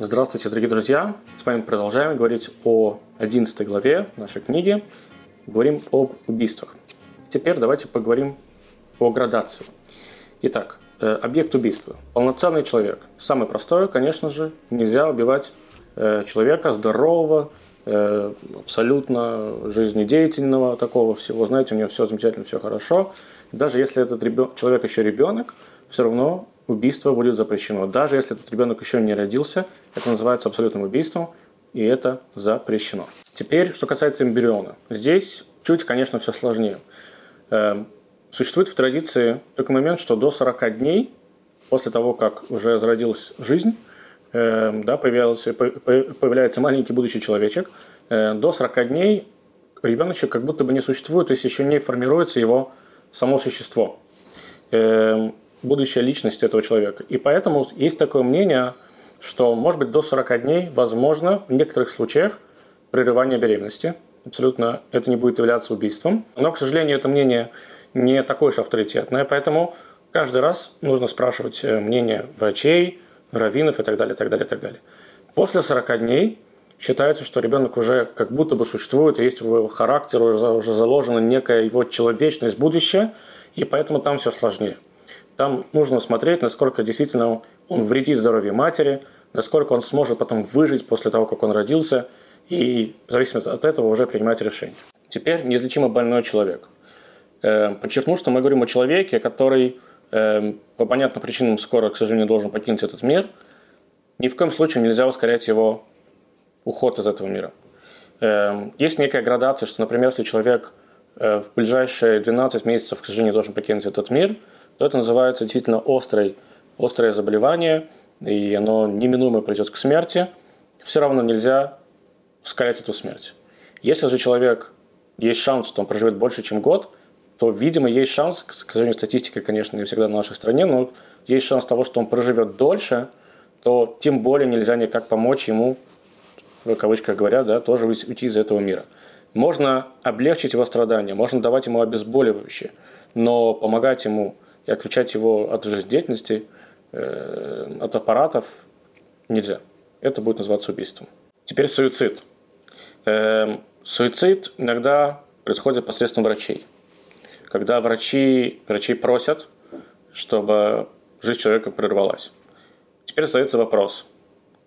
Здравствуйте, дорогие друзья! С вами продолжаем говорить о 11 главе нашей книги. Говорим об убийствах. Теперь давайте поговорим о градации. Итак, э, объект убийства. Полноценный человек. Самое простое, конечно же, нельзя убивать э, человека здорового, э, абсолютно жизнедеятельного такого всего. Знаете, у него все замечательно, все хорошо. Даже если этот ребен... человек еще ребенок, все равно убийство будет запрещено. Даже если этот ребенок еще не родился, это называется абсолютным убийством, и это запрещено. Теперь, что касается эмбриона. Здесь чуть, конечно, все сложнее. Эм, существует в традиции такой момент, что до 40 дней после того, как уже зародилась жизнь, эм, да, появился, появляется маленький будущий человечек, э, до 40 дней ребеночек как будто бы не существует, то есть еще не формируется его само существо. Будущая личность этого человека. И поэтому есть такое мнение, что, может быть, до 40 дней возможно в некоторых случаях прерывание беременности. Абсолютно это не будет являться убийством. Но, к сожалению, это мнение не такое уж авторитетное, поэтому каждый раз нужно спрашивать э, мнение врачей, раввинов и так далее, так далее, так далее. После 40 дней считается, что ребенок уже как будто бы существует, есть его характер, уже заложена некая его человечность, будущее, и поэтому там все сложнее. Там нужно смотреть, насколько действительно он вредит здоровью матери, насколько он сможет потом выжить после того, как он родился, и в зависимости от этого уже принимать решение. Теперь неизлечимо больной человек. Э, подчеркну, что мы говорим о человеке, который э, по понятным причинам скоро, к сожалению, должен покинуть этот мир. Ни в коем случае нельзя ускорять его уход из этого мира. Э, есть некая градация, что, например, если человек в ближайшие 12 месяцев, к сожалению, должен покинуть этот мир – то это называется действительно острой, острое заболевание, и оно неминуемо придет к смерти, все равно нельзя ускорять эту смерть. Если же человек, есть шанс, что он проживет больше, чем год, то, видимо, есть шанс, к сожалению, статистика, конечно, не всегда на нашей стране, но есть шанс того, что он проживет дольше, то тем более нельзя никак помочь ему, в кавычках говоря, да, тоже уйти из этого мира. Можно облегчить его страдания, можно давать ему обезболивающие, но помогать ему и отключать его от жизнедеятельности, э, от аппаратов нельзя. Это будет называться убийством. Теперь суицид. Э, суицид иногда происходит посредством врачей. Когда врачи, врачи просят, чтобы жизнь человека прервалась. Теперь задается вопрос,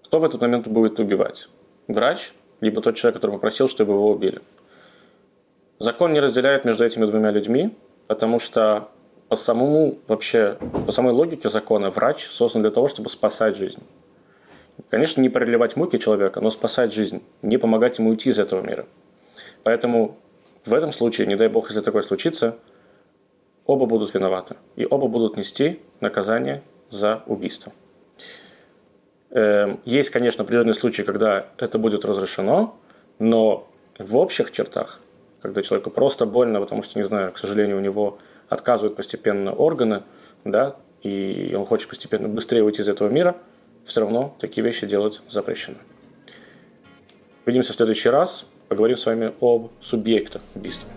кто в этот момент будет убивать? Врач, либо тот человек, который попросил, чтобы его убили? Закон не разделяет между этими двумя людьми, потому что по самому вообще, по самой логике закона, врач создан для того, чтобы спасать жизнь. Конечно, не проливать муки человека, но спасать жизнь, не помогать ему уйти из этого мира. Поэтому в этом случае, не дай бог, если такое случится, оба будут виноваты. И оба будут нести наказание за убийство. Эм, есть, конечно, определенные случаи, когда это будет разрешено, но в общих чертах, когда человеку просто больно, потому что, не знаю, к сожалению, у него отказывают постепенно органы, да, и он хочет постепенно быстрее уйти из этого мира, все равно такие вещи делать запрещено. Увидимся в следующий раз. Поговорим с вами об субъектах убийства.